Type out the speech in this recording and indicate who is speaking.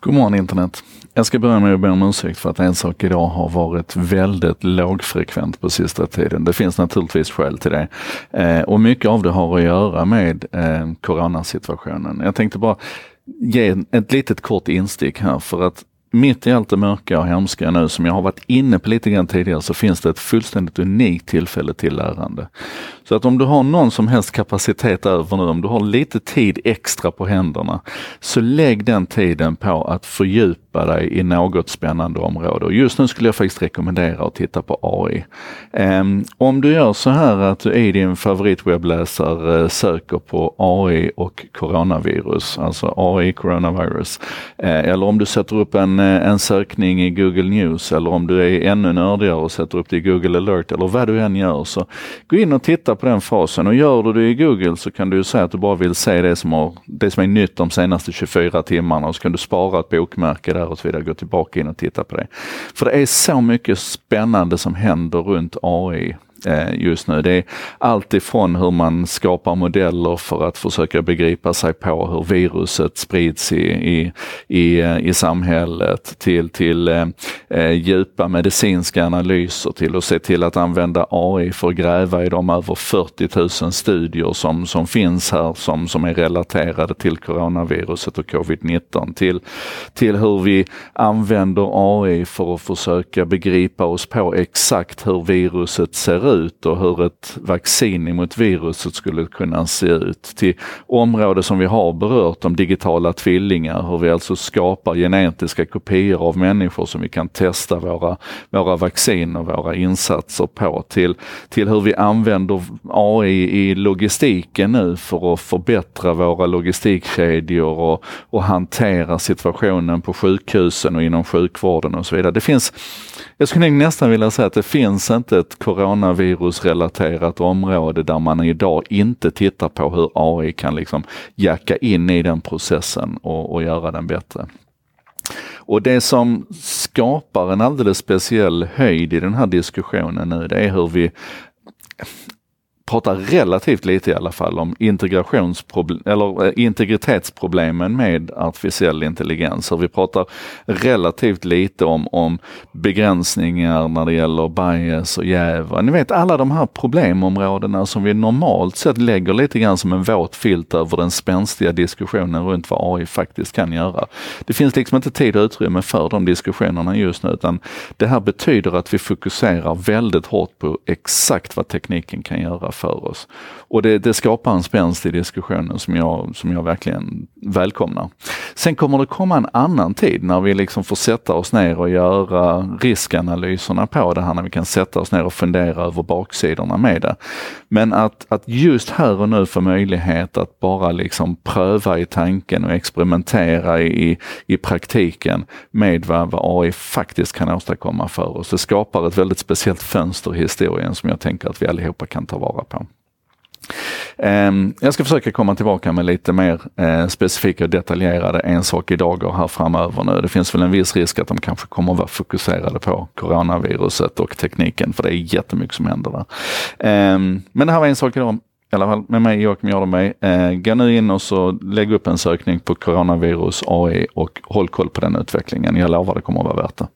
Speaker 1: God morgon internet. Jag ska börja med att be om ursäkt för att en sak idag har varit väldigt lågfrekvent på sista tiden. Det finns naturligtvis skäl till det. Eh, och mycket av det har att göra med eh, coronasituationen. Jag tänkte bara ge ett litet kort instick här för att mitt i allt det mörka och hemska nu som jag har varit inne på lite grann tidigare så finns det ett fullständigt unikt tillfälle till lärande. Så att om du har någon som helst kapacitet över nu, om du har lite tid extra på händerna, så lägg den tiden på att fördjupa dig i något spännande område. Och just nu skulle jag faktiskt rekommendera att titta på AI. Um, ehm, om du gör så här att du i din favoritwebbläsare eh, söker på AI och coronavirus, alltså AI coronavirus, uh, eller om du sätter upp en, Eh, en sökning i Google News eller om du är ännu nördigare och sätter upp det i Google alert eller vad du än gör, så gå in och titta på den fasen och gör du det i Google så kan du säga att du bara vill se det som, har, det som är nytt de senaste 24 timmarna och så kan du spara ett bokmärke där och så vidare, gå tillbaka in och titta på det. För det är så mycket spännande som händer runt AI Eh, just nu. Det är allt ifrån hur man skapar modeller för att försöka begripa sig på hur viruset sprids i, i, i, eh, i samhället till, till eh, eh, djupa medicinska analyser till att se till att använda AI för att gräva i de över 40 000 studier som, som finns här som, som är relaterade till coronaviruset och covid-19 till, till hur vi använder AI för att försöka begripa oss på exakt hur viruset ser ut ut och hur ett vaccin mot viruset skulle kunna se ut. Till områden som vi har berört, om digitala tvillingar, hur vi alltså skapar genetiska kopior av människor som vi kan testa våra, våra vaccin och våra insatser på. Till, till hur vi använder AI i logistiken nu för att förbättra våra logistikkedjor och, och hantera situationen på sjukhusen och inom sjukvården och så vidare. Det finns, jag skulle nästan vilja säga att det finns inte ett coronavirusrelaterat område där man idag inte tittar på hur AI kan liksom jacka in i den processen och, och göra den bättre. Och det som skapar en alldeles speciell höjd i den här diskussionen nu, det är hur vi pratar relativt lite i alla fall om integrationsproblem, eller eh, integritetsproblemen med artificiell intelligens. Och vi pratar relativt lite om, om begränsningar när det gäller bias och jäv. Ni vet alla de här problemområdena som vi normalt sett lägger lite grann som en våt filt över den spänstiga diskussionen runt vad AI faktiskt kan göra. Det finns liksom inte tid och utrymme för de diskussionerna just nu utan det här betyder att vi fokuserar väldigt hårt på exakt vad tekniken kan göra för oss. Och det, det skapar en spänst i diskussionen som jag, som jag verkligen välkomnar. Sen kommer det komma en annan tid när vi liksom får sätta oss ner och göra riskanalyserna på det här, när vi kan sätta oss ner och fundera över baksidorna med det. Men att, att just här och nu få möjlighet att bara liksom pröva i tanken och experimentera i, i praktiken med vad, vad AI faktiskt kan åstadkomma för oss. Det skapar ett väldigt speciellt fönster i historien som jag tänker att vi allihopa kan ta vara på. Ehm, jag ska försöka komma tillbaka med lite mer eh, specifika och detaljerade ensakidagar här framöver nu. Det finns väl en viss risk att de kanske kommer att vara fokuserade på coronaviruset och tekniken, för det är jättemycket som händer där. Ehm, men det här var en sak idag i alla fall med mig Joakim Jardenberg. Eh, gå nu in och så lägg upp en sökning på coronavirus AI och håll koll på den utvecklingen. Jag lovar det kommer att vara värt det.